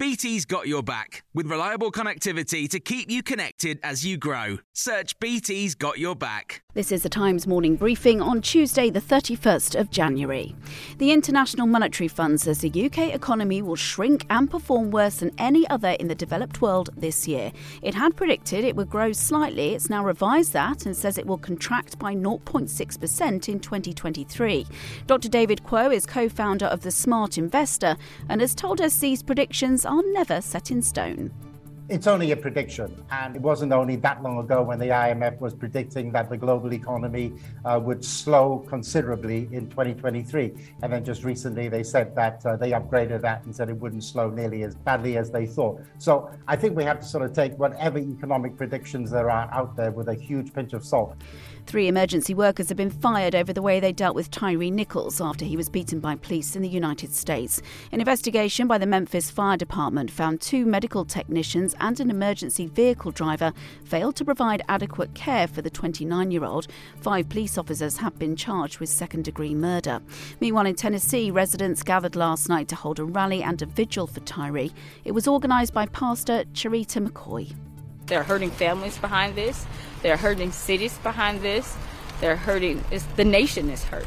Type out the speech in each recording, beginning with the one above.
BT's got your back with reliable connectivity to keep you connected as you grow. Search BT's got your back. This is the Times morning briefing on Tuesday, the 31st of January. The International Monetary Fund says the UK economy will shrink and perform worse than any other in the developed world this year. It had predicted it would grow slightly. It's now revised that and says it will contract by 0.6% in 2023. Dr. David Kuo is co founder of The Smart Investor and has told us these predictions are never set in stone. It's only a prediction, and it wasn't only that long ago when the IMF was predicting that the global economy uh, would slow considerably in 2023. And then just recently they said that uh, they upgraded that and said it wouldn't slow nearly as badly as they thought. So I think we have to sort of take whatever economic predictions there are out there with a huge pinch of salt. Three emergency workers have been fired over the way they dealt with Tyre Nichols after he was beaten by police in the United States. An investigation by the Memphis Fire Department found two medical technicians and an emergency vehicle driver failed to provide adequate care for the 29 year old. Five police officers have been charged with second degree murder. Meanwhile, in Tennessee, residents gathered last night to hold a rally and a vigil for Tyre. It was organised by Pastor Charita McCoy. They're hurting families behind this. they're hurting cities behind this. They're hurting. the nation is hurt,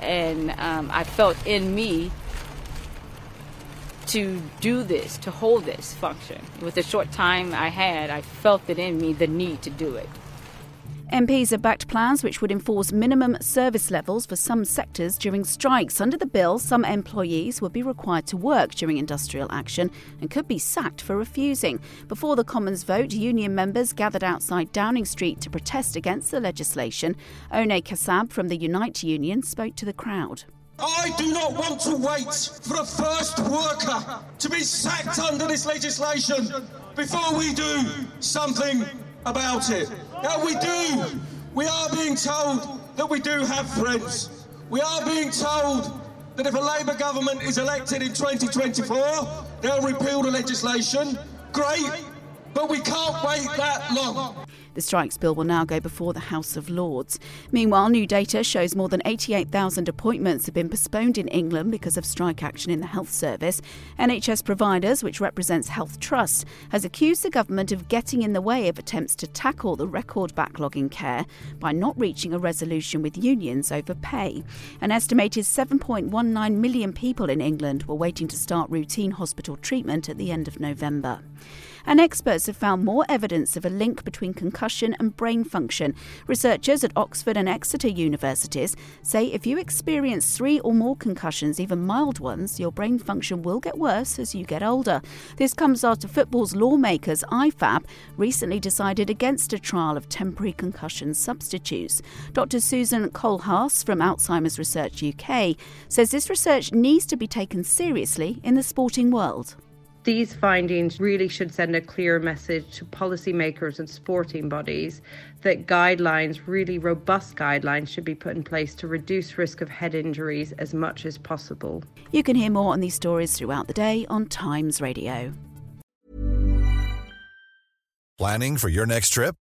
and um, I felt in me to do this, to hold this function. With the short time I had, I felt it in me the need to do it. MPs have backed plans which would enforce minimum service levels for some sectors during strikes. Under the bill, some employees would be required to work during industrial action and could be sacked for refusing. Before the Commons vote, union members gathered outside Downing Street to protest against the legislation. Onay Kasab from the Unite Union spoke to the crowd. I do not want to wait for the first worker to be sacked under this legislation before we do something about it. Now we do. We are being told that we do have friends. We are being told that if a Labour government is elected in 2024, they'll repeal the legislation. Great, but we can't wait that long. The strikes bill will now go before the House of Lords. Meanwhile, new data shows more than 88,000 appointments have been postponed in England because of strike action in the health service. NHS Providers, which represents Health Trust, has accused the government of getting in the way of attempts to tackle the record backlog in care by not reaching a resolution with unions over pay. An estimated 7.19 million people in England were waiting to start routine hospital treatment at the end of November and experts have found more evidence of a link between concussion and brain function. Researchers at Oxford and Exeter universities say if you experience three or more concussions, even mild ones, your brain function will get worse as you get older. This comes after football's lawmakers, IFAB, recently decided against a trial of temporary concussion substitutes. Dr. Susan Kohlhaas from Alzheimer's Research UK says this research needs to be taken seriously in the sporting world. These findings really should send a clear message to policymakers and sporting bodies that guidelines, really robust guidelines, should be put in place to reduce risk of head injuries as much as possible. You can hear more on these stories throughout the day on Times Radio. Planning for your next trip?